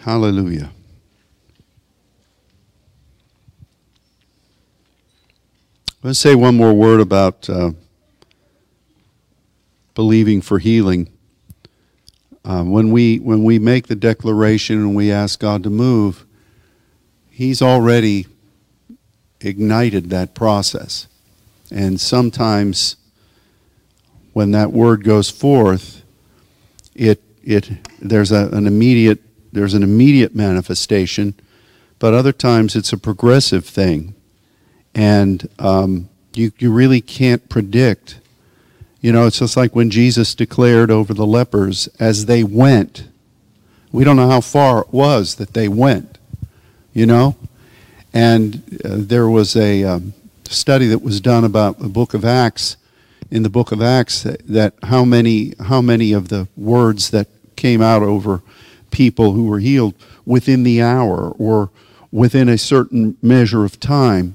Hallelujah. Let's say one more word about uh, believing for healing. Uh, when we when we make the declaration and we ask God to move, He's already ignited that process, and sometimes when that word goes forth, it it there's a, an immediate there's an immediate manifestation, but other times it's a progressive thing, and um, you you really can't predict. You know, it's just like when Jesus declared over the lepers as they went. We don't know how far it was that they went. You know, and uh, there was a um, study that was done about the Book of Acts in the book of Acts that, that, how many how many of the words that came out over people who were healed within the hour or within a certain measure of time,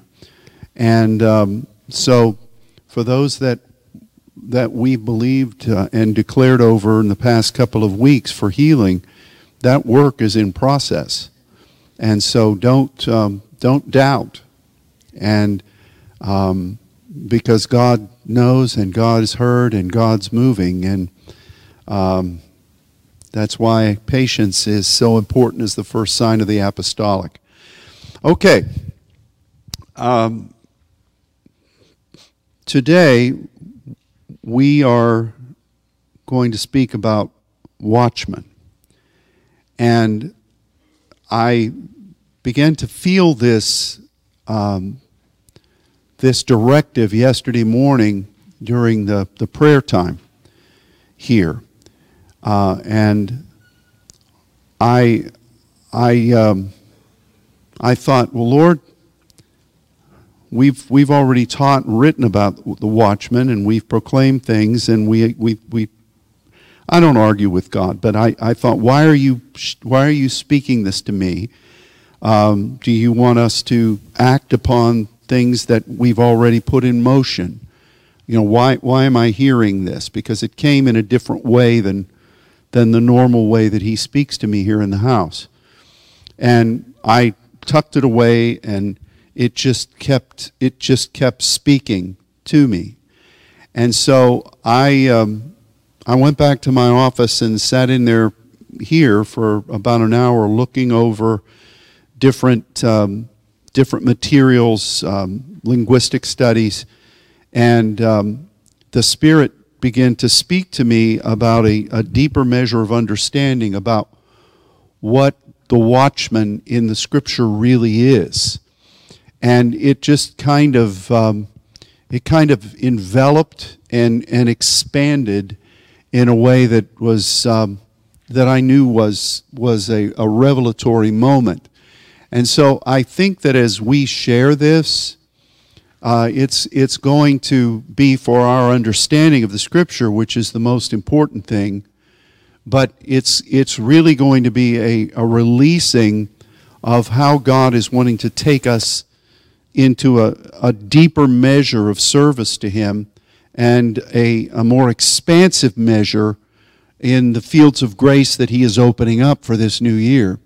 and um, so for those that that we believed uh, and declared over in the past couple of weeks for healing, that work is in process, and so don't um, don't doubt, and um, because God knows and God has heard and God's moving. And um, that's why patience is so important as the first sign of the apostolic. Okay. Um, today, we are going to speak about watchmen. And I began to feel this um, this directive yesterday morning during the, the prayer time here. Uh, and I, I, um, I thought, well, Lord, we've, we've already taught and written about the watchman, and we've proclaimed things, and we, we, we I don't argue with God, but I, I thought, why are you, why are you speaking this to me? Um, do you want us to act upon things that we've already put in motion. You know, why, why am I hearing this? Because it came in a different way than, than the normal way that he speaks to me here in the house. And I tucked it away and it just kept, it just kept speaking to me. And so I, um, I went back to my office and sat in there here for about an hour looking over different um, different materials, um, linguistic studies, and um, the Spirit began to speak to me about a, a, deeper measure of understanding about what the watchman in the Scripture really is, and it just kind of um, it kind of enveloped and and expanded in a way that was um, that I knew was was a, a revelatory moment. And so I think that as we share this, uh, it's, it's going to be for our understanding of the Scripture, which is the most important thing. But it's, it's really going to be a, a releasing of how God is wanting to take us into a, a deeper measure of service to Him and a, a more expansive measure in the fields of grace that He is opening up for this new year.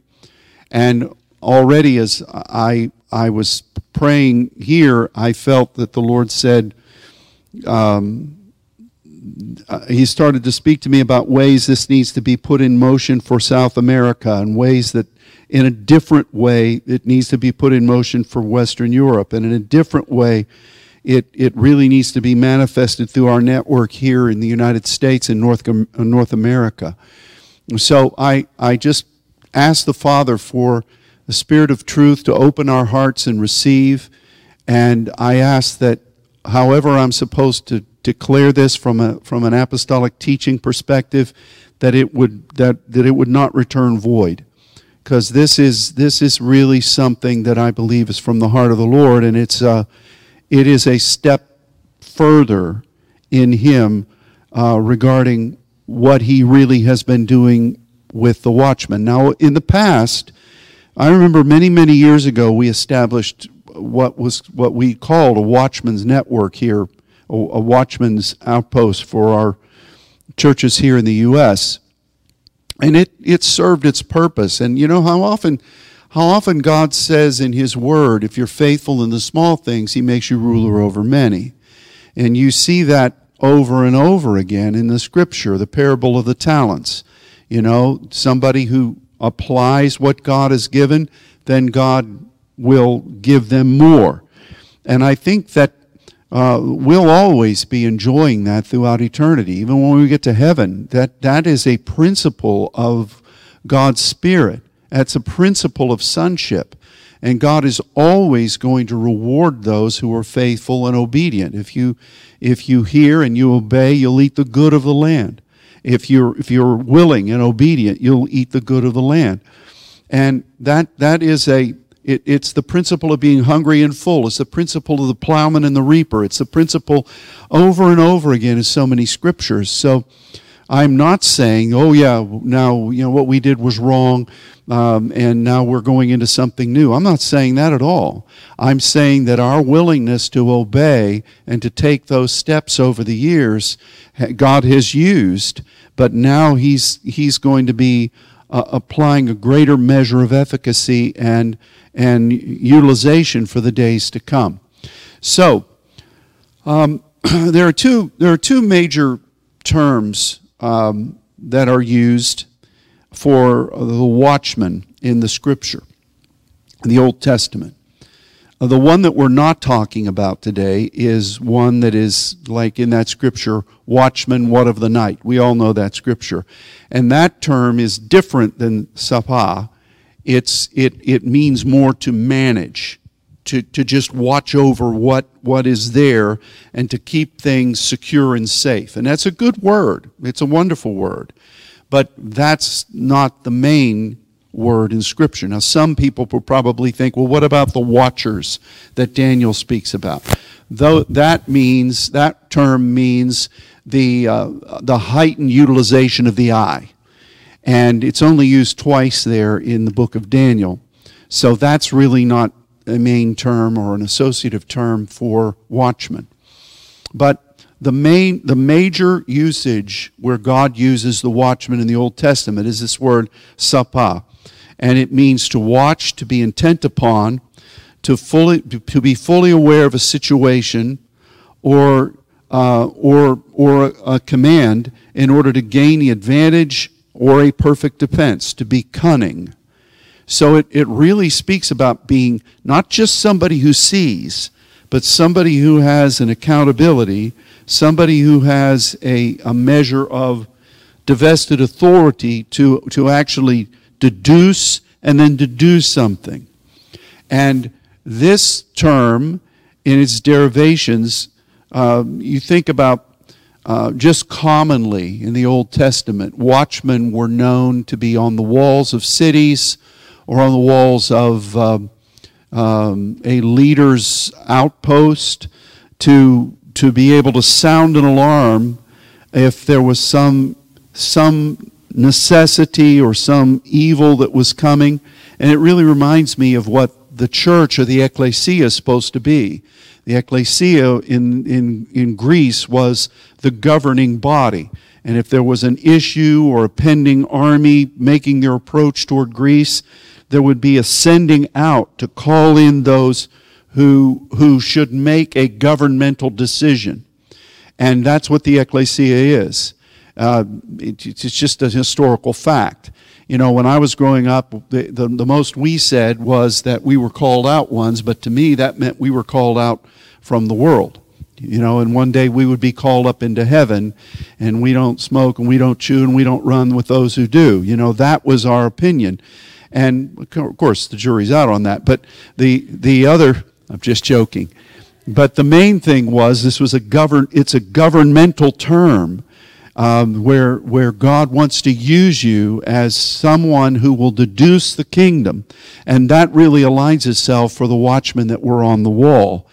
And already as I, I was praying here, I felt that the Lord said, um, uh, He started to speak to me about ways this needs to be put in motion for South America and ways that in a different way it needs to be put in motion for Western Europe and in a different way it, it really needs to be manifested through our network here in the United States and North, North America. So I, I just asked the Father for the Spirit of truth to open our hearts and receive. And I ask that, however, I'm supposed to declare this from, a, from an apostolic teaching perspective, that it would, that, that it would not return void. Because this is, this is really something that I believe is from the heart of the Lord, and it's, uh, it is a step further in Him uh, regarding what He really has been doing with the watchman. Now, in the past, I remember many, many years ago, we established what was what we called a watchman's network here, a, a watchman's outpost for our churches here in the U.S. and it, it served its purpose. And you know how often how often God says in His Word, if you're faithful in the small things, He makes you ruler over many. And you see that over and over again in the Scripture, the parable of the talents. You know, somebody who applies what God has given, then God will give them more. And I think that uh, we'll always be enjoying that throughout eternity, even when we get to heaven. That that is a principle of God's Spirit. That's a principle of sonship. And God is always going to reward those who are faithful and obedient. If you, if you hear and you obey, you'll eat the good of the land. If you're, if you're willing and obedient, you'll eat the good of the land. And that, that is a, it, it's the principle of being hungry and full. It's the principle of the plowman and the reaper. It's the principle over and over again in so many scriptures. So I'm not saying, oh, yeah, now, you know, what we did was wrong um, and now we're going into something new. I'm not saying that at all. I'm saying that our willingness to obey and to take those steps over the years, God has used, but now He's, he's going to be uh, applying a greater measure of efficacy and, and utilization for the days to come. So, um, there, are two, there are two major terms um, that are used for the watchman in the scripture, in the Old Testament. Uh, the one that we're not talking about today is one that is like in that scripture, watchman, what of the night? We all know that scripture. And that term is different than sapah. It's, it, it means more to manage, to, to just watch over what, what is there and to keep things secure and safe. And that's a good word. It's a wonderful word. But that's not the main word in Scripture. Now, some people will probably think, well, what about the watchers that Daniel speaks about? Though that means, that term means the, uh, the heightened utilization of the eye. And it's only used twice there in the book of Daniel. So that's really not a main term or an associative term for watchman. But the main the major usage where God uses the watchman in the Old Testament is this word sapah. And it means to watch, to be intent upon, to fully to be fully aware of a situation or uh, or or a command in order to gain the advantage or a perfect defense, to be cunning. So it, it really speaks about being not just somebody who sees, but somebody who has an accountability somebody who has a, a measure of divested authority to, to actually deduce and then to do something. And this term, in its derivations, uh, you think about uh, just commonly in the Old Testament, watchmen were known to be on the walls of cities or on the walls of uh, um, a leader's outpost to to be able to sound an alarm if there was some, some necessity or some evil that was coming. And it really reminds me of what the church or the ecclesia is supposed to be. The ecclesia in, in, in Greece was the governing body. And if there was an issue or a pending army making their approach toward Greece, there would be a sending out to call in those who, who should make a governmental decision. And that's what the ecclesia is. Uh, it, it's just a historical fact. You know, when I was growing up, the, the, the, most we said was that we were called out ones, but to me that meant we were called out from the world. You know, and one day we would be called up into heaven, and we don't smoke and we don't chew and we don't run with those who do. You know, that was our opinion. And of course, the jury's out on that. But the, the other I'm just joking. But the main thing was this was a govern. It's a governmental term um, where where God wants to use you as someone who will deduce the kingdom, and that really aligns itself for the watchmen that were on the wall.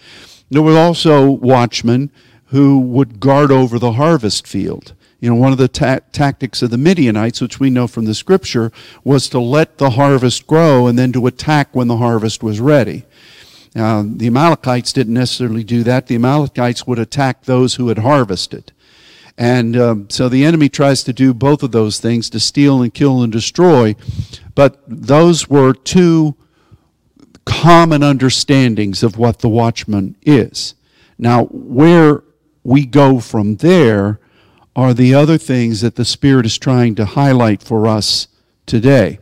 There were also watchmen who would guard over the harvest field. You know, one of the ta- tactics of the Midianites, which we know from the scripture, was to let the harvest grow and then to attack when the harvest was ready. The Amalekites didn't necessarily do that. The Amalekites would attack those who had harvested. And um, so the enemy tries to do both of those things to steal and kill and destroy. But those were two common understandings of what the watchman is. Now, where we go from there are the other things that the Spirit is trying to highlight for us today.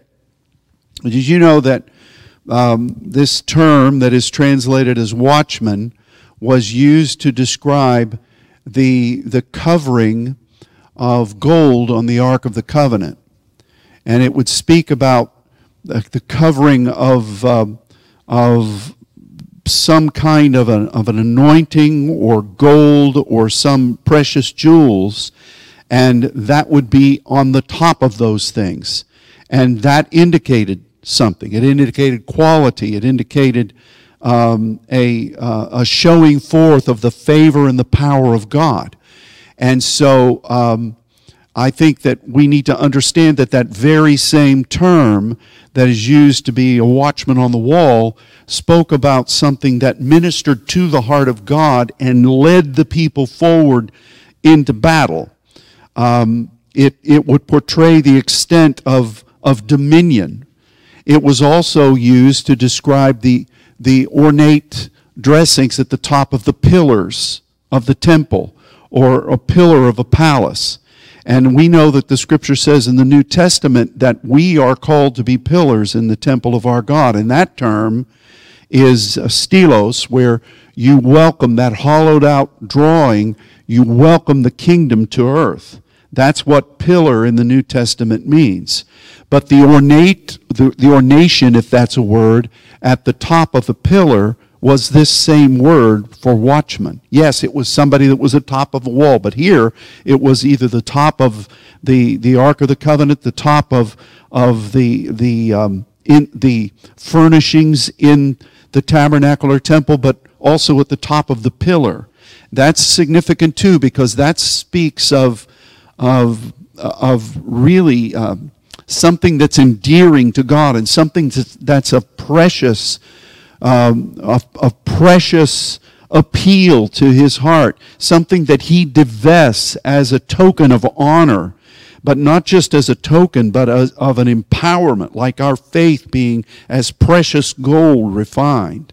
Did you know that um, this term that is translated as watchman was used to describe the, the covering of gold on the Ark of the Covenant? And it would speak about the, the covering of, uh, of some kind of an, of an anointing or gold or some precious jewels, and that would be on the top of those things. And that indicated something. It indicated quality. It indicated um, a, uh, a showing forth of the favor and the power of God. And so um, I think that we need to understand that that very same term that is used to be a watchman on the wall spoke about something that ministered to the heart of God and led the people forward into battle. Um, it, it would portray the extent of, of dominion. It was also used to describe the, the ornate dressings at the top of the pillars of the temple or a pillar of a palace. And we know that the scripture says in the New Testament that we are called to be pillars in the temple of our God. And that term is uh, stilos, where you welcome that hollowed out drawing, you welcome the kingdom to earth. That's what pillar in the New Testament means. But the ornate, the, the ornation, if that's a word, at the top of the pillar was this same word for watchman. Yes, it was somebody that was at top of a wall, but here it was either the top of the, the Ark of the Covenant, the top of, of the, the, um, in, the furnishings in the tabernacle or temple, but also at the top of the pillar. That's significant too because that speaks of, of, of really uh, something that's endearing to God and something that's a precious um, precious appeal to his heart, something that he divests as a token of honor, but not just as a token, but as, of an empowerment, like our faith being as precious gold refined.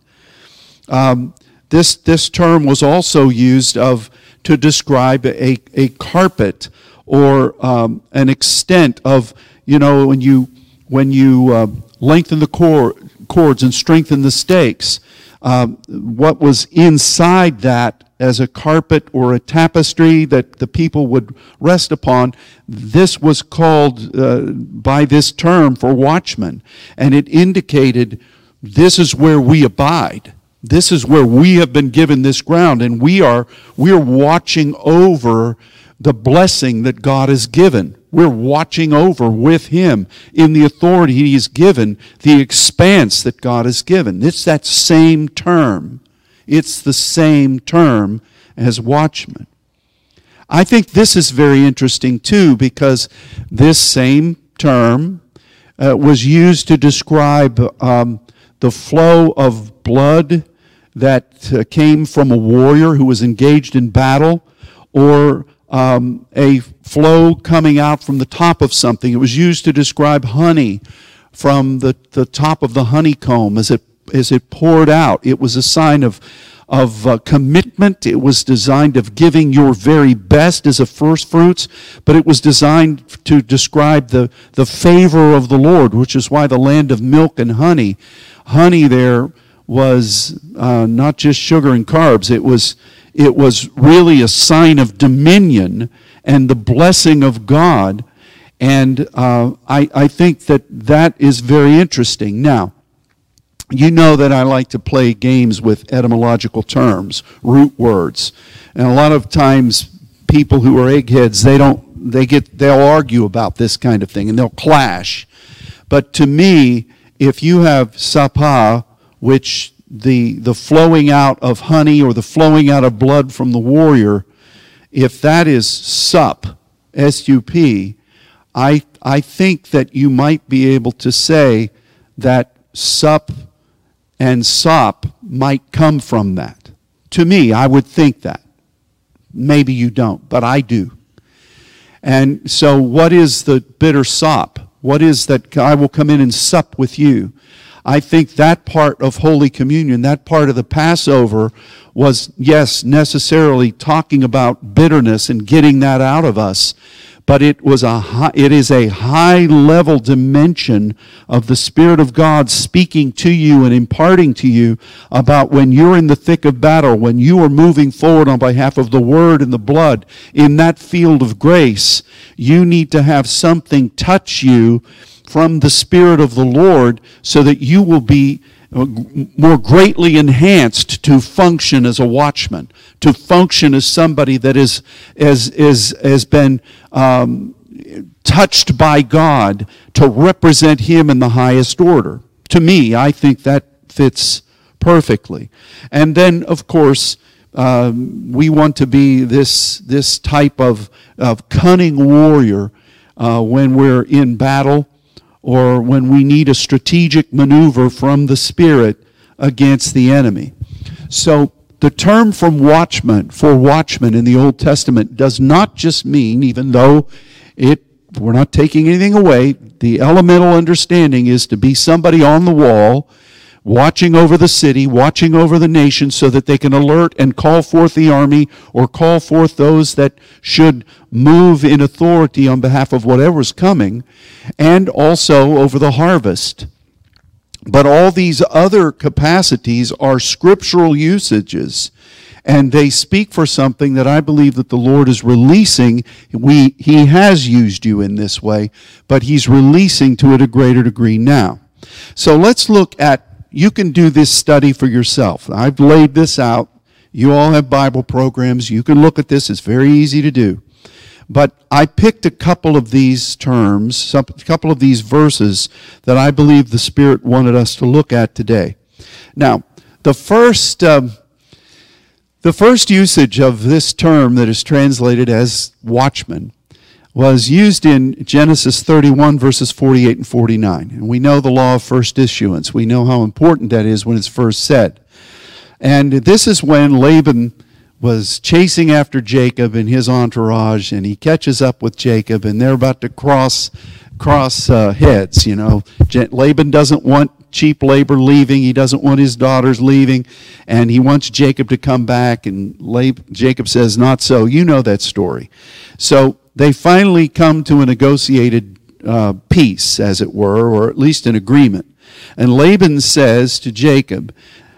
Um, this, this term was also used of to describe a, a carpet or um, an extent of, you know, when you, when you uh, lengthen the cord, cords and strengthen the stakes. Um, what was inside that as a carpet or a tapestry that the people would rest upon, this was called uh, by this term for watchman. And it indicated this is where we abide. This is where we have been given this ground, and we are, we are watching over the blessing that God has given. We're watching over with Him in the authority He given, the expanse that God has given. It's that same term. It's the same term as watchman. I think this is very interesting too because this same term uh, was used to describe um, the flow of blood that uh, came from a warrior who was engaged in battle or um, a flow coming out from the top of something. It was used to describe honey from the, the top of the honeycomb as it, as it poured out. It was a sign of, of uh, commitment. It was designed of giving your very best as a first fruits, but it was designed to describe the, the favor of the Lord, which is why the land of milk and honey, honey there was uh, not just sugar and carbs. It was, it was really a sign of dominion and the blessing of God. And uh, I, I think that that is very interesting. Now, you know that I like to play games with etymological terms, root words. And a lot of times people who are eggheads, they don't, they get, they'll argue about this kind of thing and they'll clash. But to me, if you have sapa, which the, the flowing out of honey or the flowing out of blood from the warrior, if that is sup, S-U-P, I, I think that you might be able to say that sup and sop might come from that. To me, I would think that. Maybe you don't, but I do. And so, what is the bitter sop? What is that I will come in and sup with you? I think that part of Holy Communion, that part of the Passover, was, yes, necessarily talking about bitterness and getting that out of us. But it, was a high, it is a high level dimension of the Spirit of God speaking to you and imparting to you about when you're in the thick of battle, when you are moving forward on behalf of the Word and the blood in that field of grace. You need to have something touch you from the Spirit of the Lord so that you will be uh, more greatly enhanced to function as a watchman, to function as somebody that is, is, is, has been um, touched by God to represent Him in the highest order. To me, I think that fits perfectly. And then, of course, um, we want to be this, this type of, of cunning warrior uh, when we're in battle or when we need a strategic maneuver from the Spirit against the enemy. So the term from watchman for watchman in the Old Testament does not just mean, even though it we're not taking anything away, the elemental understanding is to be somebody on the wall watching over the city, watching over the nation, so that they can alert and call forth the army or call forth those that should move in authority on behalf of whatever's coming, and also over the harvest. But all these other capacities are scriptural usages and they speak for something that I believe that the Lord is releasing. We, he has used you in this way, but He's releasing to it a greater degree now. So let's look at you can do this study for yourself. I've laid this out. You all have Bible programs. You can look at this. It's very easy to do. But I picked a couple of these terms, a couple of these verses that I believe the Spirit wanted us to look at today. Now, the first, um, the first usage of this term that is translated as watchman was used in Genesis 31, verses 48 and 49. And we know the law of first issuance. We know how important that is when it's first said. And this is when Laban was chasing after Jacob and his entourage, and he catches up with Jacob, and they're about to cross cross uh, heads. You know, Laban doesn't want cheap labor leaving. He doesn't want his daughters leaving, and he wants Jacob to come back. And Lab- Jacob says, "Not so." You know that story. So they finally come to a negotiated uh, peace, as it were, or at least an agreement. And Laban says to Jacob,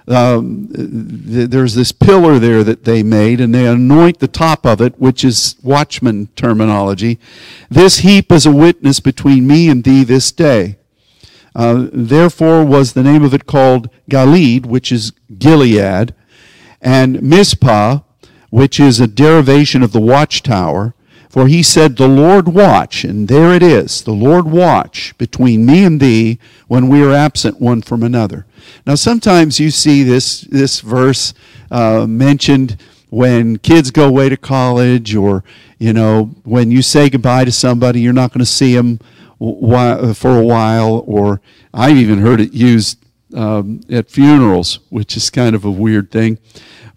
um, th- there's this pillar there that they made, and they anoint the top of it, which is watchman terminology. This heap is a witness between me and thee this day. Uh, therefore was the name of it called Galeed, which is Gilead, and Mizpah, which is a derivation of the watchtower. For he said, The Lord watch, and there it is, the Lord watch between me and thee when we are absent one from another. Now, sometimes you see this, this verse uh, mentioned when kids go away to college, or, you know, when you say goodbye to somebody, you're not going to see them for a while, or I've even heard it used um, at funerals, which is kind of a weird thing.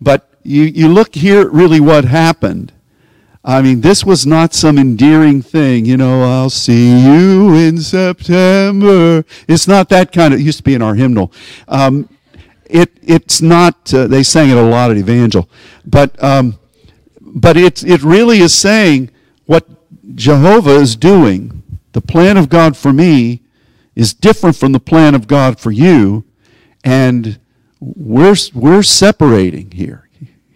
But you, you look here at really what happened. I mean, this was not some endearing thing, you know, I'll see you in September. It's not that kind of, it used to be in our hymnal. Um, it, it's not, uh, they sang it a lot at Evangel, but, um, but it, it really is saying what Jehovah is doing. The plan of God for me is different from the plan of God for you, and we're, we're separating here,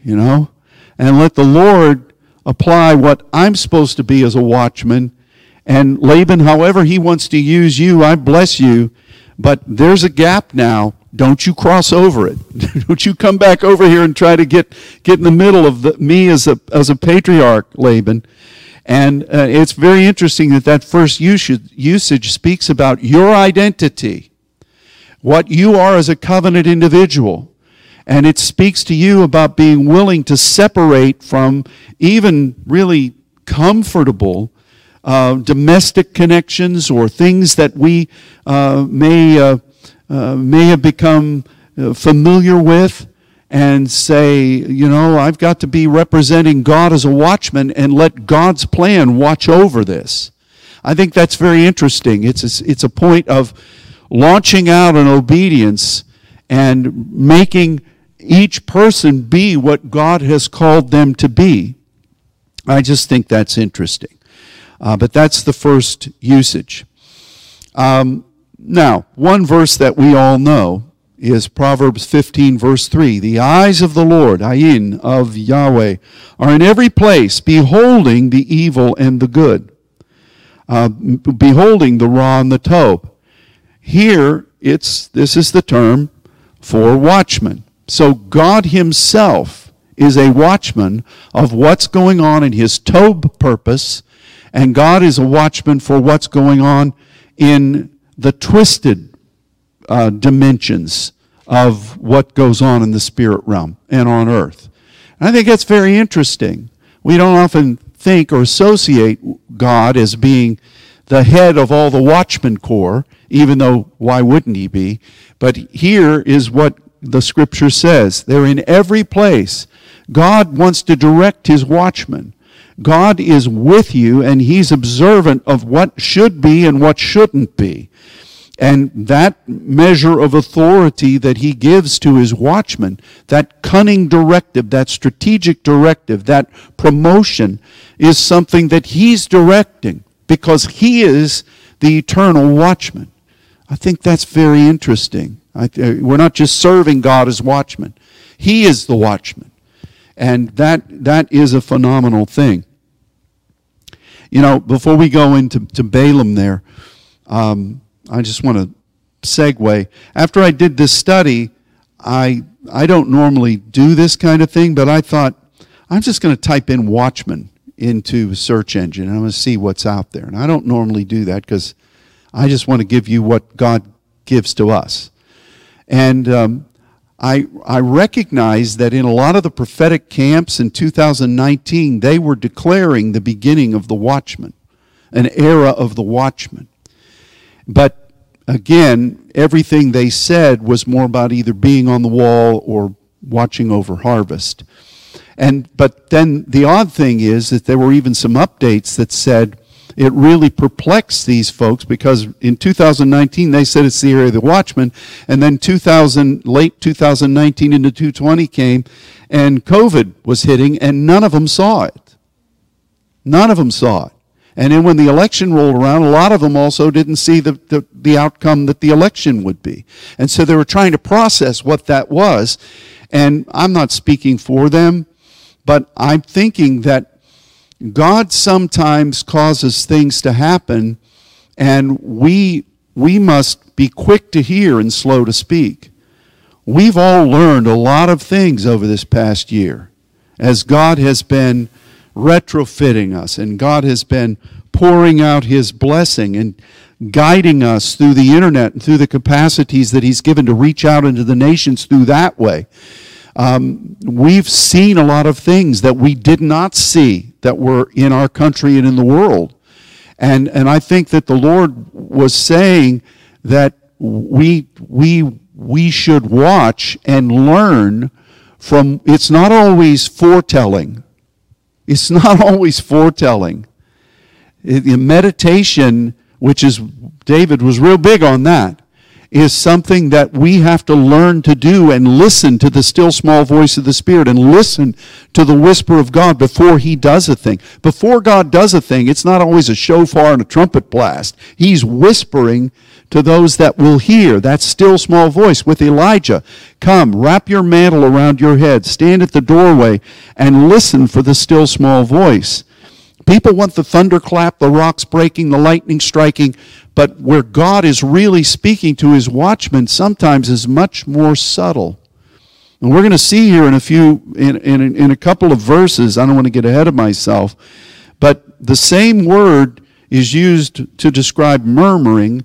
you know? And let the Lord apply what I'm supposed to be as a watchman. And Laban, however he wants to use you, I bless you. But there's a gap now. Don't you cross over it. Don't you come back over here and try to get, get in the middle of the, me as a, as a patriarch, Laban. And uh, it's very interesting that that first usage, speaks about your identity, what you are as a covenant individual. And it speaks to you about being willing to separate from even really comfortable uh, domestic connections or things that we uh, may, uh, uh may have become uh, familiar with and say, you know, I've got to be representing God as a watchman and let God's plan watch over this. I think that's very interesting. It's a, it's a point of launching out in obedience and making each person be what God has called them to be. I just think that's interesting. Uh, but that's the first usage. Um, now, one verse that we all know is Proverbs 15, verse 3. The eyes of the Lord, ayin, of Yahweh, are in every place, beholding the evil and the good, uh, beholding the raw and the tobe. Here, it's, this is the term for watchman. So God himself is a watchman of what's going on in his Tob purpose, and God is a watchman for what's going on in the twisted uh, dimensions of what goes on in the spirit realm and on earth. And I think that's very interesting. We don't often think or associate God as being the head of all the watchman corps, even though why wouldn't he be? But here is what the scripture says. They're in every place. God wants to direct his watchmen. God is with you and he's observant of what should be and what shouldn't be. And that measure of authority that he gives to his watchman, that cunning directive, that strategic directive, that promotion is something that he's directing because he is the eternal watchman. I think that's very interesting. I, uh, we're not just serving God as watchmen. He is the watchman. And that, that is a phenomenal thing. You know, before we go into to Balaam there, um, I just want to segue. After I did this study, I, I don't normally do this kind of thing, but I thought, I'm just going to type in watchman into a search engine and I'm going to see what's out there. And I don't normally do that because I just want to give you what God gives to us. And um, I, I recognize that in a lot of the prophetic camps in 2019, they were declaring the beginning of the watchman, an era of the watchman. But again, everything they said was more about either being on the wall or watching over harvest. And but then the odd thing is that there were even some updates that said it really perplexed these folks because in 2019 they said it's the area of the watchman, and then 2000 late 2019 into 2020 came, and COVID was hitting, and none of them saw it. None of them saw it. And then when the election rolled around, a lot of them also didn't see the, the, the outcome that the election would be. And so they were trying to process what that was. And I'm not speaking for them, but I'm thinking that God sometimes causes things to happen, and we, we must be quick to hear and slow to speak. We've all learned a lot of things over this past year as God has been retrofitting us and God has been pouring out His blessing and guiding us through the internet and through the capacities that He's given to reach out into the nations through that way. Um, we've seen a lot of things that we did not see that were in our country and in the world. And, and I think that the Lord was saying that we, we, we should watch and learn from, it's not always foretelling. It's not always foretelling. The meditation, which is, David was real big on that is something that we have to learn to do and listen to the still small voice of the Spirit and listen to the whisper of God before He does a thing. Before God does a thing, it's not always a shofar and a trumpet blast. He's whispering to those that will hear that still small voice with Elijah. Come, wrap your mantle around your head, stand at the doorway, and listen for the still small voice. People want the thunderclap, the rocks breaking, the lightning striking, but where God is really speaking to his watchmen sometimes is much more subtle. And we're going to see here in a few, in, in, in a couple of verses, I don't want to get ahead of myself, but the same word is used to describe murmuring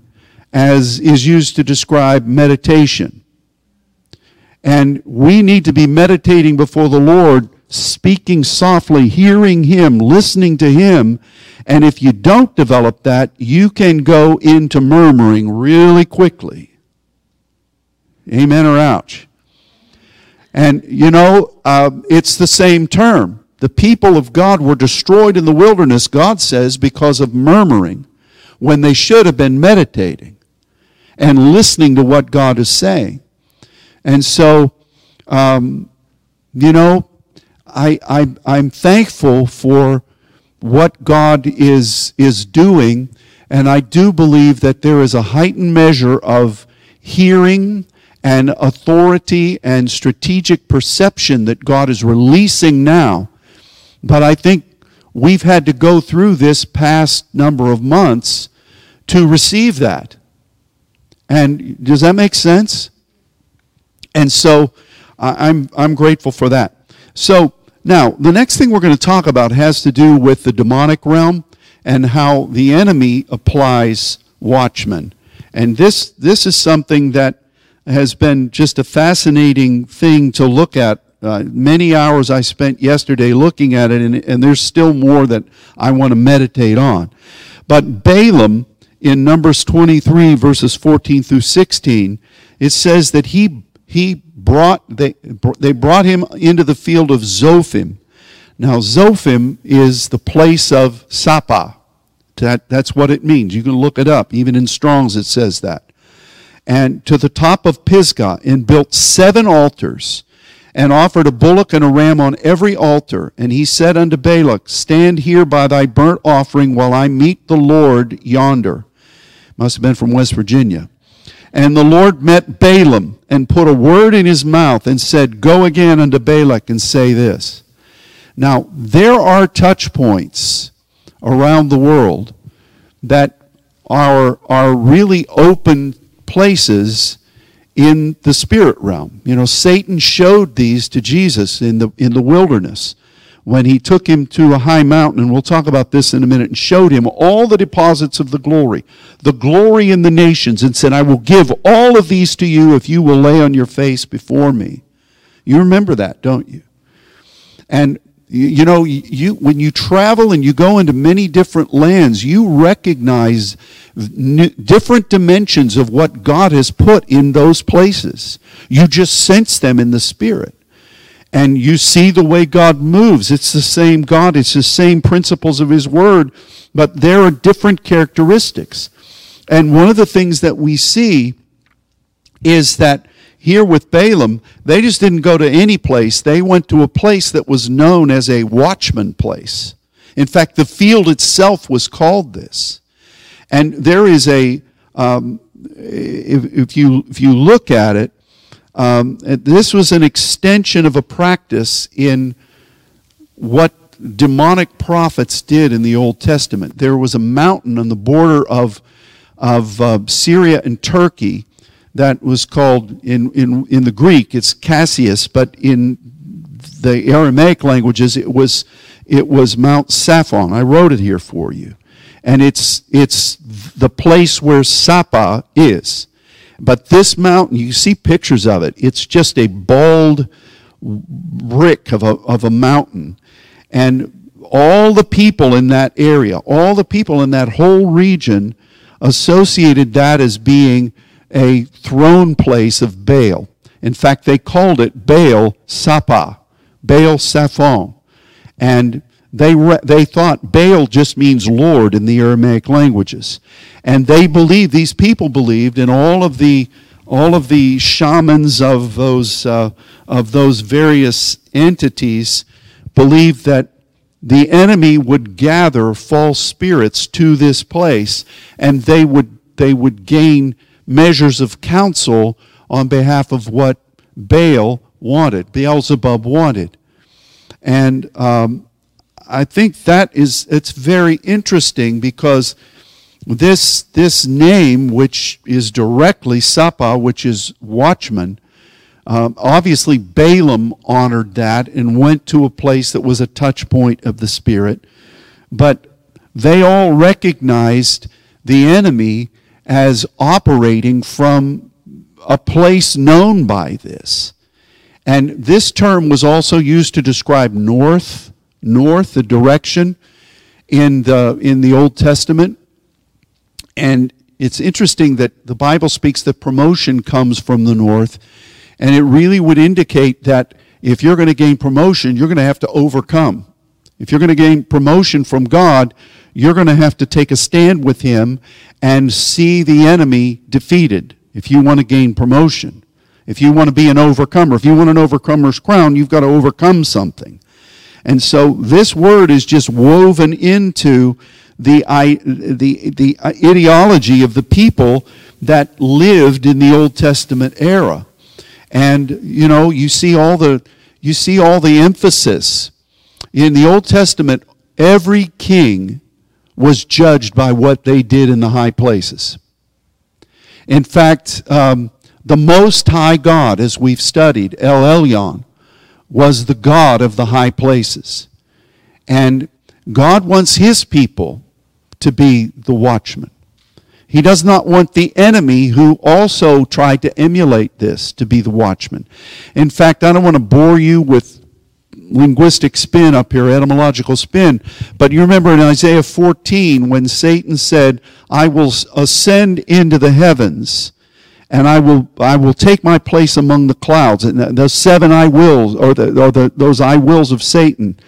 as is used to describe meditation. And we need to be meditating before the Lord speaking softly, hearing Him, listening to Him. And if you don't develop that, you can go into murmuring really quickly. Amen or ouch. And, you know, uh, it's the same term. The people of God were destroyed in the wilderness, God says, because of murmuring when they should have been meditating and listening to what God is saying. And so, um, you know, I, I, I'm thankful for what God is, is doing, and I do believe that there is a heightened measure of hearing and authority and strategic perception that God is releasing now. But I think we've had to go through this past number of months to receive that. And does that make sense? And so I'm, I'm grateful for that. So now, the next thing we're going to talk about has to do with the demonic realm and how the enemy applies watchmen. And this, this is something that has been just a fascinating thing to look at. Uh, many hours I spent yesterday looking at it, and, and there's still more that I want to meditate on. But Balaam, in Numbers 23, verses 14 through 16, it says that he, he brought, they, they brought him into the field of Zophim. Now, Zophim is the place of Sapa. That, that's what it means. You can look it up. Even in Strong's, it says that. And to the top of Pisgah, and built seven altars, and offered a bullock and a ram on every altar. And he said unto Balak, Stand here by thy burnt offering while I meet the Lord yonder. Must have been from West Virginia. And the Lord met Balaam and put a word in his mouth and said, Go again unto Balak and say this. Now, there are touch points around the world that are, are really open places in the spirit realm. You know, Satan showed these to Jesus in the, in the wilderness when he took him to a high mountain, and we'll talk about this in a minute, and showed him all the deposits of the glory, the glory in the nations, and said, I will give all of these to you if you will lay on your face before me. You remember that, don't you? And you know, you when you travel and you go into many different lands, you recognize different dimensions of what God has put in those places. You just sense them in the spirit and you see the way God moves. It's the same God, it's the same principles of His Word, but there are different characteristics. And one of the things that we see is that here with Balaam, they just didn't go to any place. They went to a place that was known as a watchman place. In fact, the field itself was called this. And there is a, um, if, if, you, if you look at it, um, this was an extension of a practice in what demonic prophets did in the Old Testament. There was a mountain on the border of, of uh, Syria and Turkey that was called, in, in, in the Greek, it's Cassius, but in the Aramaic languages, it was, it was Mount Saphon. I wrote it here for you. And it's, it's the place where Sapa is. But this mountain, you see pictures of it. It's just a bald brick of a, of a mountain. And all the people in that area, all the people in that whole region associated that as being a throne place of Baal. In fact, they called it Baal Sapa, Baal Saphon. And they, re- they thought Baal just means Lord in the Aramaic languages. And they believed, these people believed, in all of the, all of the shamans of those, uh, of those various entities believed that the enemy would gather false spirits to this place and they would, they would gain measures of counsel on behalf of what Baal wanted, Beelzebub wanted. And um, I think that is it's very interesting because this this name, which is directly Sapa, which is watchman, um, obviously Balaam honored that and went to a place that was a touch point of the Spirit, but they all recognized the enemy as operating from a place known by this. And this term was also used to describe north, north, the direction in the, in the Old Testament. And it's interesting that the Bible speaks that promotion comes from the north. And it really would indicate that if you're going to gain promotion, you're going to have to overcome. If you're going to gain promotion from God, you're going to have to take a stand with Him and see the enemy defeated if you want to gain promotion. If you want to be an overcomer, if you want an overcomer's crown, you've got to overcome something. And so this word is just woven into the, the, the ideology of the people that lived in the Old Testament era. And, you know, you see all the, you see all the emphasis. In the Old Testament, every king was judged by what they did in the high places. In fact, um, the Most High God, as we've studied, El Elyon, was the God of the high places. And God wants his people to be the watchmen. He does not want the enemy who also tried to emulate this to be the watchman. In fact, I don't want to bore you with linguistic spin up here, etymological spin, but you remember in Isaiah 14 when Satan said, I will ascend into the heavens and I will, I will take my place among the clouds. And the seven I wills, or, the, or the, those I wills of Satan,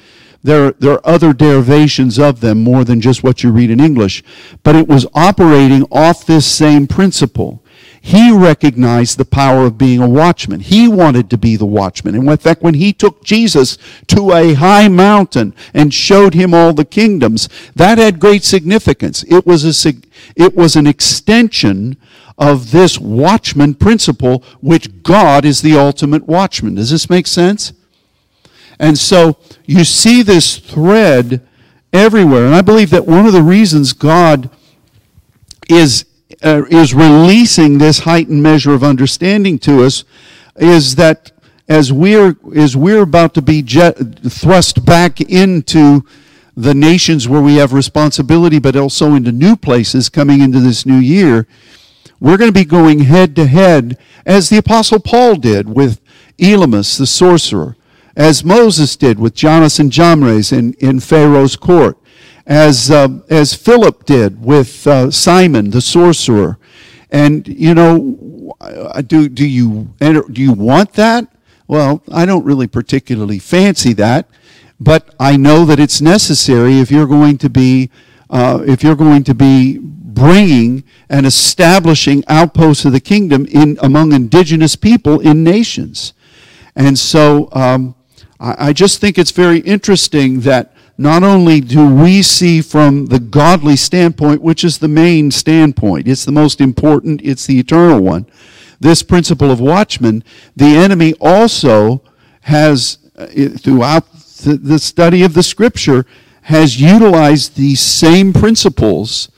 there, there are other derivations of them more than just what you read in English. But it was operating off this same principle. He recognized the power of being a watchman. He wanted to be the watchman. And in fact, when he took Jesus to a high mountain and showed him all the kingdoms, that had great significance. It was, a, it was an extension of this watchman principle, which God is the ultimate watchman. Does this make sense? And so you see this thread everywhere. And I believe that one of the reasons God is, uh, is releasing this heightened measure of understanding to us is that as we're, as we're about to be jet, thrust back into the nations where we have responsibility, but also into new places coming into this new year, we're going to be going head to head as the Apostle Paul did with Elymas the sorcerer, as Moses did with Jannes and Jambres in, in Pharaoh's court, as, uh, as Philip did with uh, Simon the sorcerer. And, you know, do, do, you, do you want that? Well, I don't really particularly fancy that, but I know that it's necessary if you're going to be, uh, if you're going to be bringing and establishing outposts of the kingdom in among indigenous people in nations. And so um, I, I just think it's very interesting that not only do we see from the godly standpoint, which is the main standpoint, it's the most important, it's the eternal one, this principle of watchman, the enemy also has, uh, throughout the study of the scripture, has utilized these same principles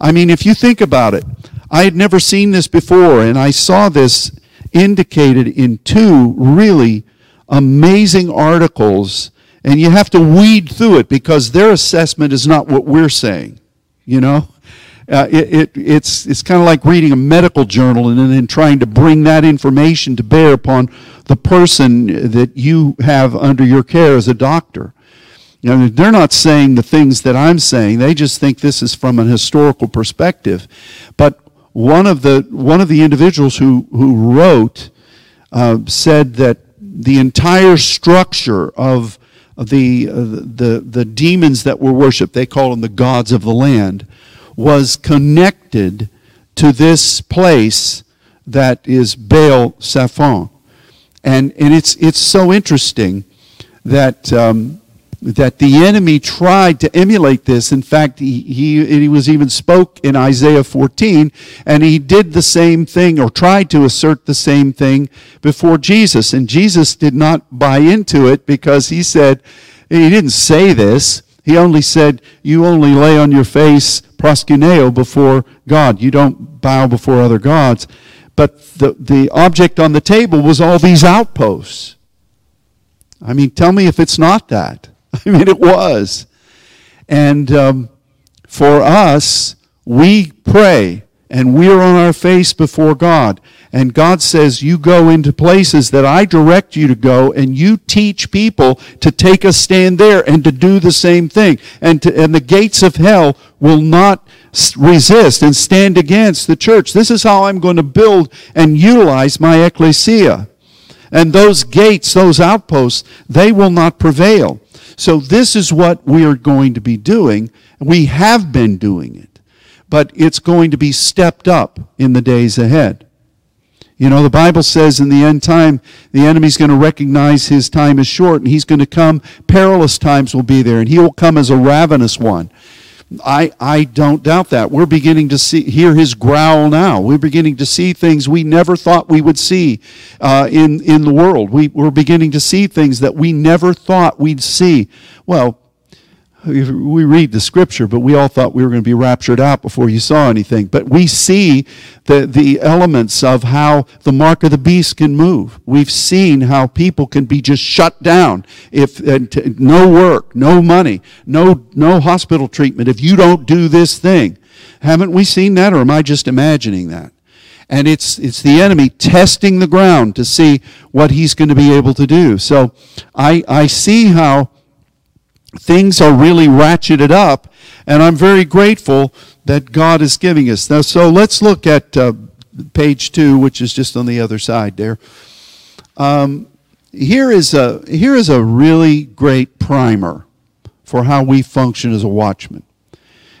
I mean, if you think about it, I had never seen this before, and I saw this indicated in two really amazing articles, and you have to weed through it because their assessment is not what we're saying, you know? Uh, it, it, it's it's kind of like reading a medical journal and then trying to bring that information to bear upon the person that you have under your care as a doctor. They're not saying the things that I'm saying. They just think this is from an historical perspective. But one of the one of the individuals who who wrote uh, said that the entire structure of the, uh, the the demons that were worshipped, they call them the gods of the land, was connected to this place that is Baal Zephon. And and it's it's so interesting that. Um, that the enemy tried to emulate this. In fact, he, he, he, was even spoke in Isaiah 14, and he did the same thing or tried to assert the same thing before Jesus. And Jesus did not buy into it because he said, he didn't say this. He only said, you only lay on your face proskuneo before God. You don't bow before other gods. But the, the object on the table was all these outposts. I mean, tell me if it's not that. I mean, it was. And um, for us, we pray and we're on our face before God. And God says, You go into places that I direct you to go, and you teach people to take a stand there and to do the same thing. And, to, and the gates of hell will not resist and stand against the church. This is how I'm going to build and utilize my ecclesia. And those gates, those outposts, they will not prevail. So this is what we are going to be doing. We have been doing it. But it's going to be stepped up in the days ahead. You know, the Bible says in the end time, the enemy's going to recognize his time is short and he's going to come. Perilous times will be there and he will come as a ravenous one. I, I don't doubt that. We're beginning to see, hear his growl now. We're beginning to see things we never thought we would see uh, in, in the world. We, we're beginning to see things that we never thought we'd see. Well, we read the scripture, but we all thought we were going to be raptured out before you saw anything. But we see the, the elements of how the mark of the beast can move. We've seen how people can be just shut down if no work, no money, no, no hospital treatment if you don't do this thing. Haven't we seen that, or am I just imagining that? And it's, it's the enemy testing the ground to see what he's going to be able to do. So I, I see how things are really ratcheted up, and I'm very grateful that God is giving us. Now, so let's look at uh, page two, which is just on the other side there. Um, here is a here is a really great primer for how we function as a watchman,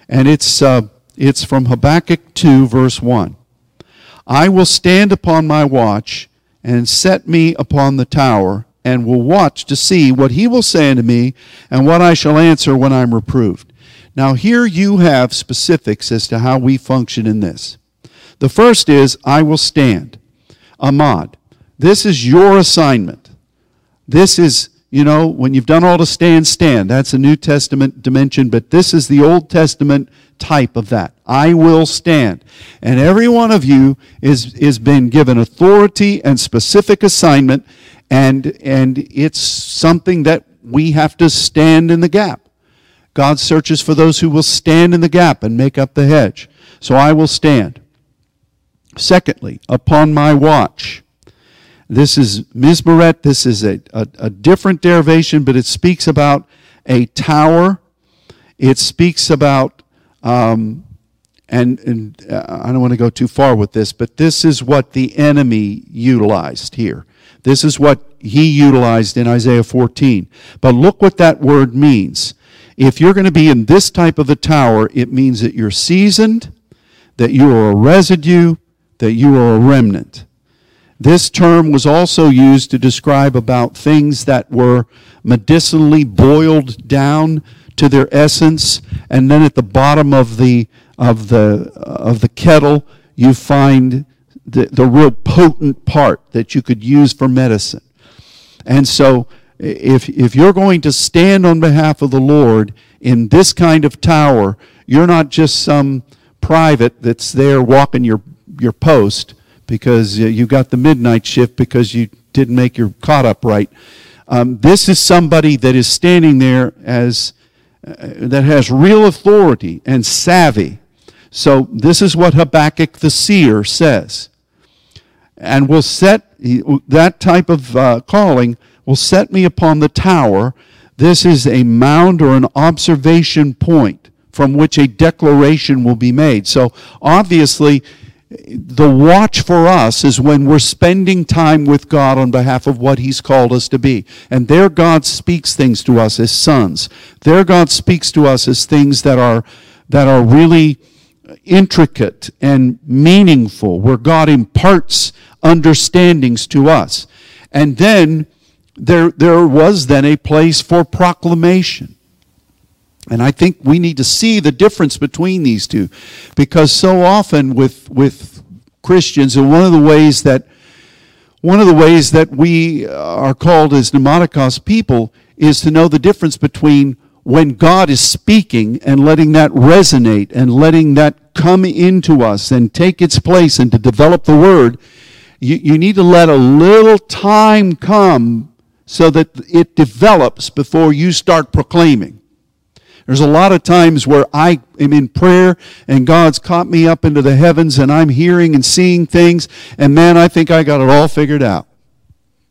and it's uh, it's from Habakkuk two verse one. I will stand upon my watch and set me upon the tower and will watch to see what he will say unto me and what I shall answer when I'm reproved. Now, here you have specifics as to how we function in this. The first is, I will stand. Amad. This is your assignment. This is, you know, when you've done all to stand, stand. That's a New Testament dimension, but this is the Old Testament type of that. I will stand. And every one of you is, is been given authority and specific assignment and, and it's something that we have to stand in the gap. God searches for those who will stand in the gap and make up the hedge. So I will stand. Secondly, upon my watch. This is Mizmaret. This is a, a, a, different derivation, but it speaks about a tower. It speaks about, um, and, and uh, I don't want to go too far with this, but this is what the enemy utilized here. This is what he utilized in Isaiah 14. But look what that word means. If you're going to be in this type of a tower, it means that you're seasoned, that you are a residue, that you are a remnant. This term was also used to describe about things that were medicinally boiled down to their essence, and then at the bottom of the of the of the kettle you find the, the real potent part that you could use for medicine. And so, if, if you're going to stand on behalf of the Lord in this kind of tower, you're not just some private that's there walking your, your post because you got the midnight shift because you didn't make your cot up right. Um, this is somebody that is standing there as uh, that has real authority and savvy. So this is what Habakkuk the seer says and will set that type of uh, calling will set me upon the tower. This is a mound or an observation point from which a declaration will be made. So obviously, the watch for us is when we're spending time with God on behalf of what He's called us to be. And there God speaks things to us as sons. There God speaks to us as things that are, that are really intricate and meaningful, where God imparts understandings to us. And then there, there was then a place for proclamation. And I think we need to see the difference between these two. Because so often with, with Christians, and one of the ways that one of the ways that we are called as pneumatikos people is to know the difference between when God is speaking and letting that resonate and letting that come into us and take its place and to develop the word, you, you need to let a little time come so that it develops before you start proclaiming. There's a lot of times where I am in prayer and God's caught me up into the heavens and I'm hearing and seeing things and man, I think I got it all figured out.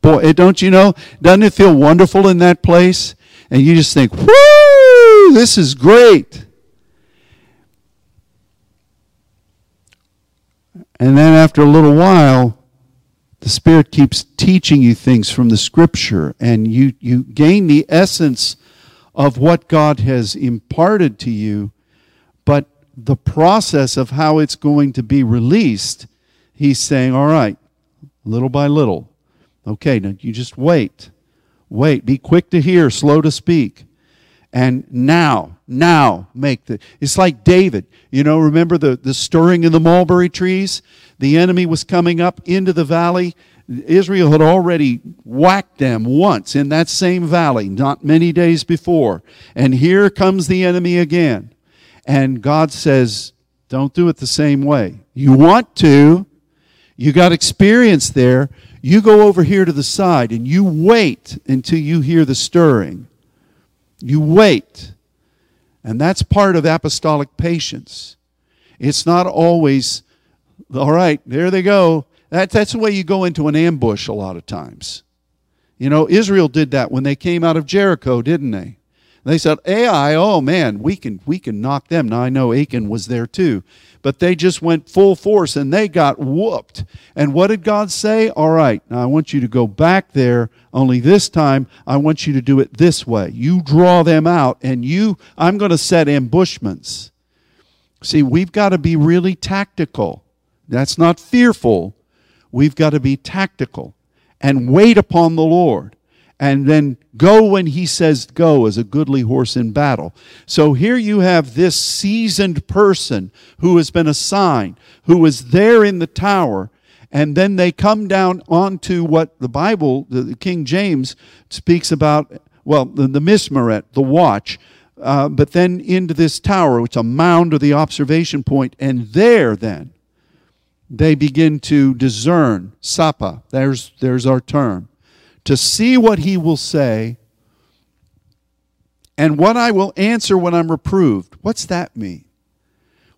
Boy, eh, don't you know, doesn't it feel wonderful in that place? And you just think, whoo, this is great. And then after a little while, the Spirit keeps teaching you things from the Scripture, and you, you gain the essence of what God has imparted to you, but the process of how it's going to be released, He's saying, All right, little by little. Okay, now you just wait. Wait. Be quick to hear, slow to speak. And now, now make the. It's like David. You know, remember the, the stirring in the mulberry trees? The enemy was coming up into the valley. Israel had already whacked them once in that same valley, not many days before. And here comes the enemy again. And God says, Don't do it the same way. You want to, you got experience there. You go over here to the side and you wait until you hear the stirring. You wait. And that's part of apostolic patience. It's not always, all right, there they go. That, that's the way you go into an ambush a lot of times. You know, Israel did that when they came out of Jericho, didn't they? They said, Ai, oh man, we can we can knock them. Now I know Achan was there too but they just went full force and they got whooped. And what did God say? All right, now I want you to go back there, only this time I want you to do it this way. You draw them out and you, I'm going to set ambushments. See, we've got to be really tactical. That's not fearful. We've got to be tactical and wait upon the Lord and then go when he says go as a goodly horse in battle. So here you have this seasoned person who has been assigned, who was there in the tower, and then they come down onto what the Bible, the King James speaks about, well, the, the mismeret, the watch, uh, but then into this tower, which is a mound or the observation point, and there then they begin to discern, sapa, there's, there's our term to see what he will say and what I will answer when I'm reproved. What's that mean?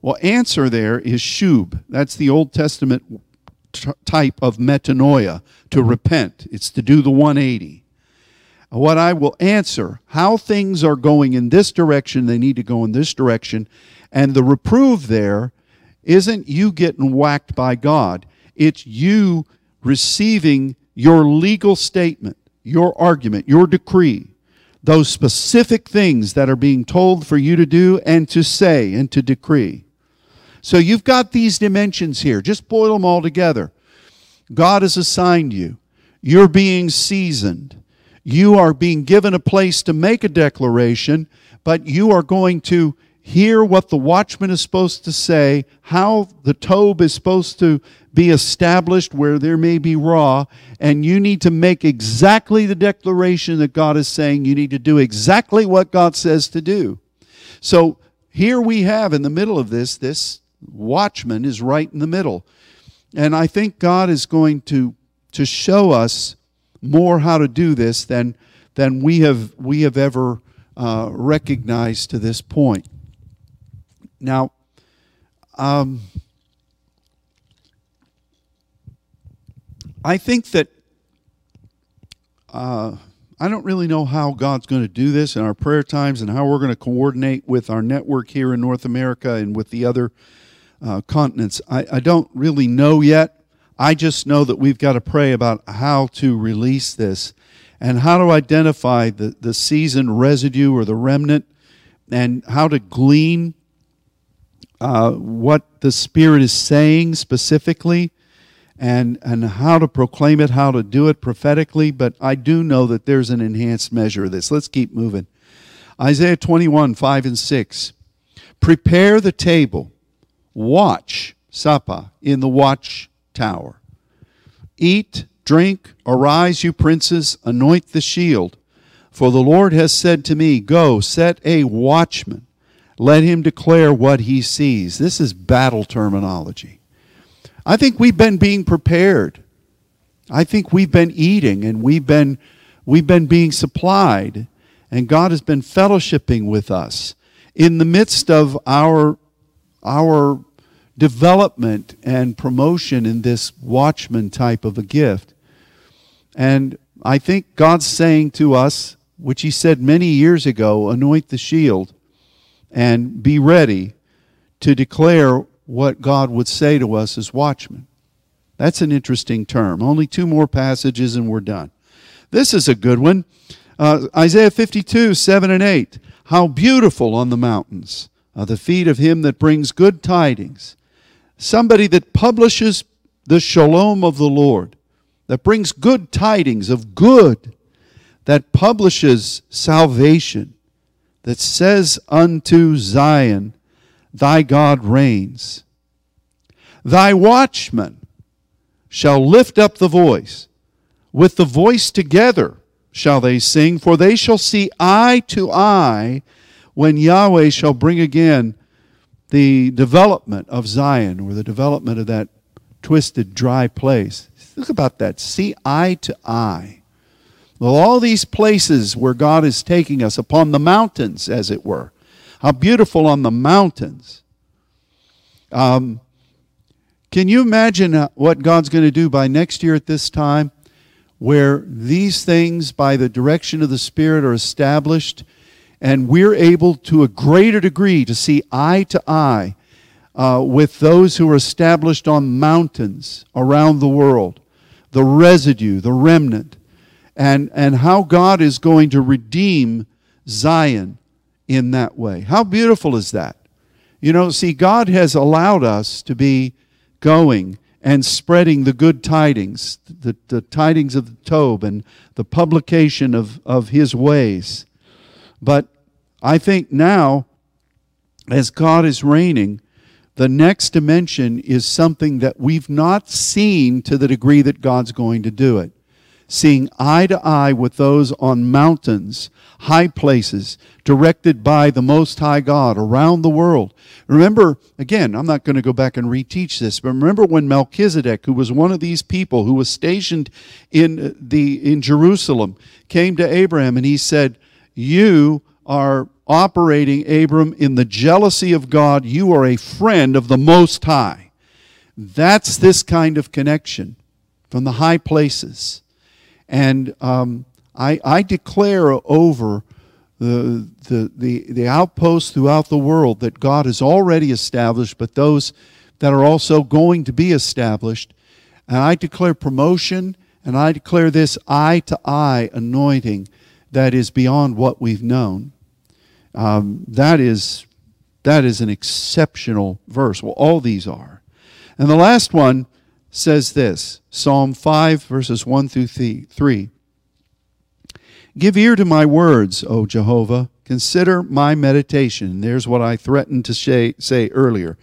Well, answer there is shub. That's the Old Testament type of metanoia, to repent. It's to do the 180. What I will answer, how things are going in this direction, they need to go in this direction. And the reprove there isn't you getting whacked by God, it's you receiving your legal statement, your argument, your decree, those specific things that are being told for you to do and to say and to decree. So you've got these dimensions here. Just boil them all together. God has assigned you. You're being seasoned. You are being given a place to make a declaration, but you are going to hear what the watchman is supposed to say, how the Tob is supposed to be established where there may be Ra, and you need to make exactly the declaration that God is saying. You need to do exactly what God says to do. So here we have in the middle of this, this watchman is right in the middle. And I think God is going to, to show us more how to do this than, than we, have, we have ever uh, recognized to this point. Now, um, I think that uh, I don't really know how God's going to do this in our prayer times and how we're going to coordinate with our network here in North America and with the other uh, continents. I, I don't really know yet. I just know that we've got to pray about how to release this and how to identify the, the seasoned residue or the remnant and how to glean uh, what the Spirit is saying specifically and, and how to proclaim it, how to do it prophetically, but I do know that there's an enhanced measure of this. Let's keep moving. Isaiah 21, 5 and 6. Prepare the table, watch, sapa, in the watch tower. Eat, drink, arise, you princes, anoint the shield. For the Lord has said to me, Go, set a watchman let him declare what he sees. This is battle terminology. I think we've been being prepared. I think we've been eating and we've been, we've been being supplied, and God has been fellowshipping with us in the midst of our, our development and promotion in this watchman type of a gift. And I think God's saying to us, which He said many years ago anoint the shield and be ready to declare what God would say to us as watchmen. That's an interesting term. Only two more passages and we're done. This is a good one. Uh, Isaiah 52, 7 and 8. How beautiful on the mountains are the feet of him that brings good tidings. Somebody that publishes the shalom of the Lord, that brings good tidings of good, that publishes salvation, that says unto Zion, Thy God reigns. Thy watchmen shall lift up the voice. With the voice together shall they sing, for they shall see eye to eye when Yahweh shall bring again the development of Zion or the development of that twisted, dry place. Think about that. See eye to eye. Well, all these places where God is taking us upon the mountains, as it were. How beautiful on the mountains. Um, can you imagine uh, what God's going to do by next year at this time, where these things, by the direction of the Spirit, are established, and we're able to a greater degree to see eye to eye uh, with those who are established on mountains around the world, the residue, the remnant, and, and how God is going to redeem Zion in that way. How beautiful is that? You know, see, God has allowed us to be going and spreading the good tidings, the, the tidings of the Tob and the publication of, of his ways. But I think now, as God is reigning, the next dimension is something that we've not seen to the degree that God's going to do it seeing eye to eye with those on mountains, high places, directed by the Most High God around the world. Remember, again, I'm not going to go back and reteach this, but remember when Melchizedek, who was one of these people who was stationed in, uh, the, in Jerusalem, came to Abraham and he said, You are operating, Abram, in the jealousy of God. You are a friend of the Most High. That's this kind of connection from the high places. And um, I, I declare over the, the, the, the outposts throughout the world that God has already established, but those that are also going to be established. And I declare promotion, and I declare this eye to eye anointing that is beyond what we've known. Um, that is that is an exceptional verse. Well, all these are. And the last one says this Psalm 5, verses 1 through 3. Give ear to my words, O Jehovah. Consider my meditation. There's what I threatened to say, earlier.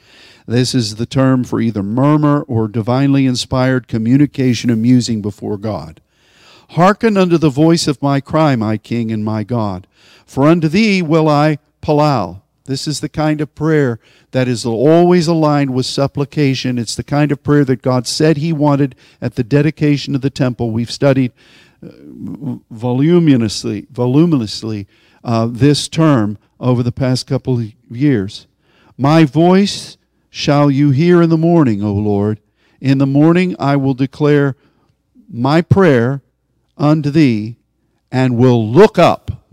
This is the term for either murmur or divinely inspired communication and musing before God. Hearken unto the voice of my cry, my King and my God. For unto thee will I palal. This is the kind of prayer that is always aligned with supplication. It's the kind of prayer that God said He wanted at the dedication of the temple. We've studied uh, voluminously, voluminously uh, this term over the past couple of years. My voice shall you hear in the morning, O Lord. In the morning I will declare my prayer unto thee and will look up.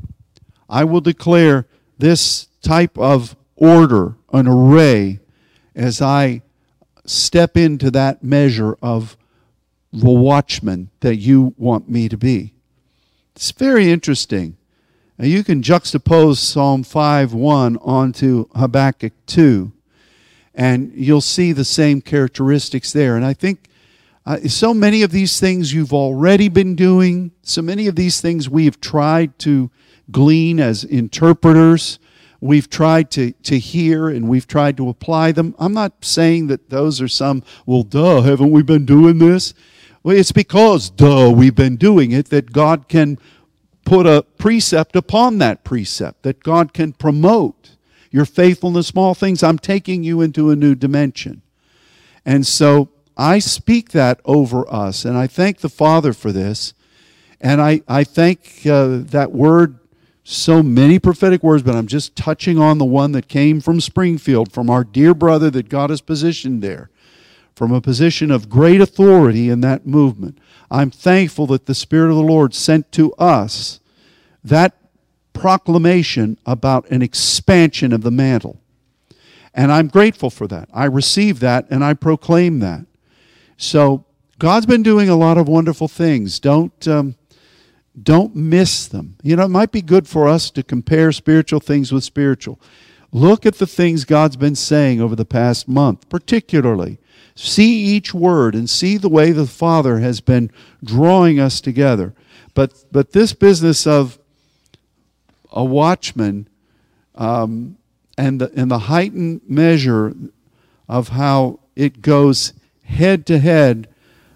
I will declare this type of order, an array, as I step into that measure of the watchman that you want me to be. It's very interesting. Now you can juxtapose Psalm 5 1 onto Habakkuk 2, and you'll see the same characteristics there. And I think uh, so many of these things you've already been doing, so many of these things we have tried to glean as interpreters we've tried to, to hear and we've tried to apply them. I'm not saying that those are some, well, duh, haven't we been doing this? Well, it's because, duh, we've been doing it that God can put a precept upon that precept, that God can promote your faithfulness, small things. I'm taking you into a new dimension. And so I speak that over us, and I thank the Father for this. And I, I thank uh, that word so many prophetic words, but I'm just touching on the one that came from Springfield, from our dear brother that God has positioned there, from a position of great authority in that movement. I'm thankful that the Spirit of the Lord sent to us that proclamation about an expansion of the mantle. And I'm grateful for that. I receive that and I proclaim that. So God's been doing a lot of wonderful things. Don't um, don't miss them. You know, it might be good for us to compare spiritual things with spiritual. Look at the things God's been saying over the past month, particularly. See each word and see the way the Father has been drawing us together. But but this business of a watchman um, and the and the heightened measure of how it goes head to head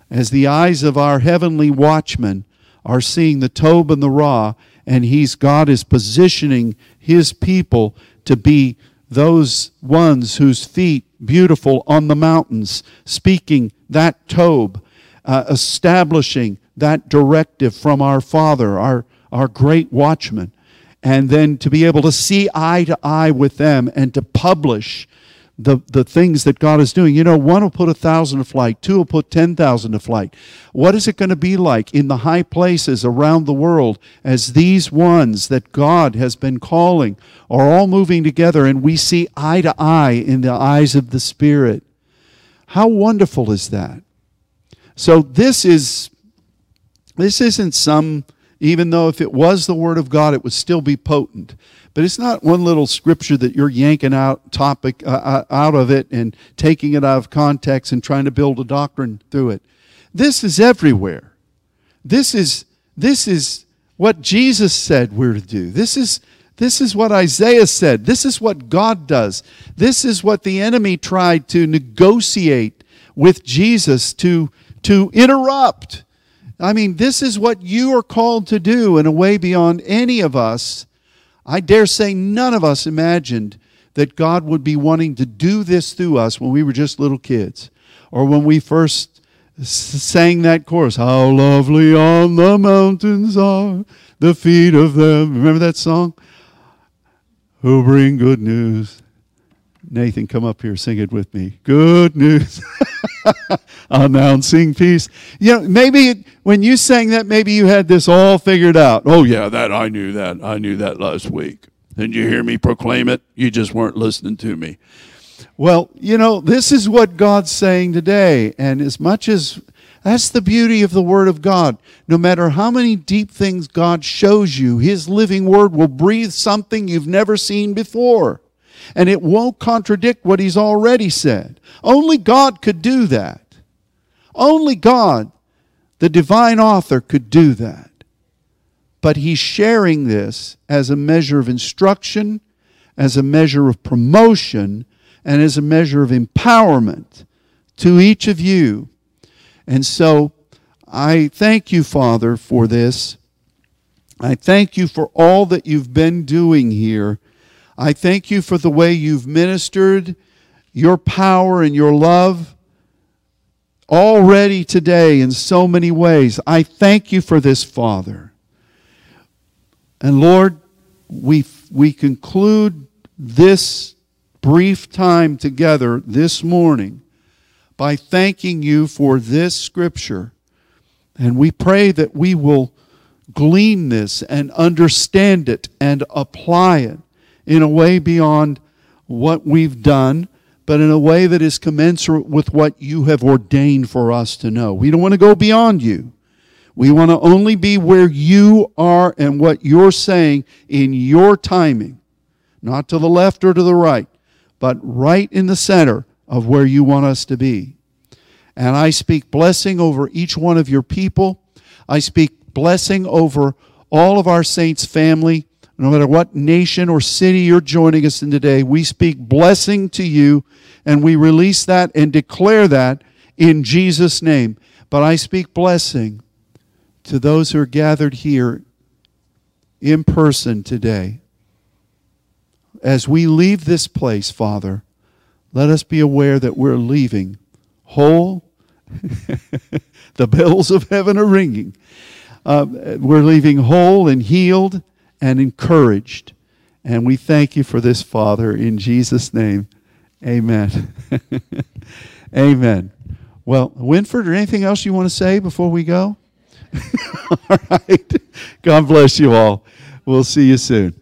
as the eyes of our heavenly watchman are seeing the Tob and the Ra, and he's God is positioning his people to be those ones whose feet beautiful on the mountains, speaking that Tob, uh, establishing that directive from our Father, our, our great watchman, and then to be able to see eye to eye with them and to publish the, the things that God is doing. You know, one will put a thousand to flight, two will put 10,000 to flight. What is it going to be like in the high places around the world as these ones that God has been calling are all moving together and we see eye to eye in the eyes of the Spirit? How wonderful is that? So this is this isn't some even though if it was the word of God it would still be potent. But it's not one little scripture that you're yanking out topic uh, uh, out of it and taking it out of context and trying to build a doctrine through it. This is everywhere. This is this is what Jesus said we're to do. This is this is what Isaiah said. This is what God does. This is what the enemy tried to negotiate with Jesus to to interrupt. I mean, this is what you are called to do in a way beyond any of us I dare say none of us imagined that God would be wanting to do this through us when we were just little kids or when we first sang that chorus How lovely on the mountains are the feet of them. Remember that song? Who bring good news. Nathan, come up here, sing it with me. Good news. announcing peace. You know, maybe when you sang that, maybe you had this all figured out. Oh, yeah, that I knew that. I knew that last week. Didn't you hear me proclaim it? You just weren't listening to me. Well, you know, this is what God's saying today. And as much as that's the beauty of the Word of God. No matter how many deep things God shows you, His living Word will breathe something you've never seen before and it won't contradict what he's already said. Only God could do that. Only God, the divine author, could do that. But he's sharing this as a measure of instruction, as a measure of promotion, and as a measure of empowerment to each of you. And so I thank you, Father, for this. I thank you for all that you've been doing here I thank you for the way you've ministered your power and your love already today in so many ways. I thank you for this, Father. And Lord, we, we conclude this brief time together this morning by thanking you for this scripture. And we pray that we will glean this and understand it and apply it in a way beyond what we've done, but in a way that is commensurate with what you have ordained for us to know. We don't want to go beyond you. We want to only be where you are and what you're saying in your timing, not to the left or to the right, but right in the center of where you want us to be. And I speak blessing over each one of your people. I speak blessing over all of our saints' family no matter what nation or city you're joining us in today, we speak blessing to you and we release that and declare that in Jesus' name. But I speak blessing to those who are gathered here in person today. As we leave this place, Father, let us be aware that we're leaving whole. the bells of heaven are ringing. Uh, we're leaving whole and healed and encouraged. And we thank you for this, Father, in Jesus' name. Amen. Amen. Well, Winford, or anything else you want to say before we go? all right. God bless you all. We'll see you soon.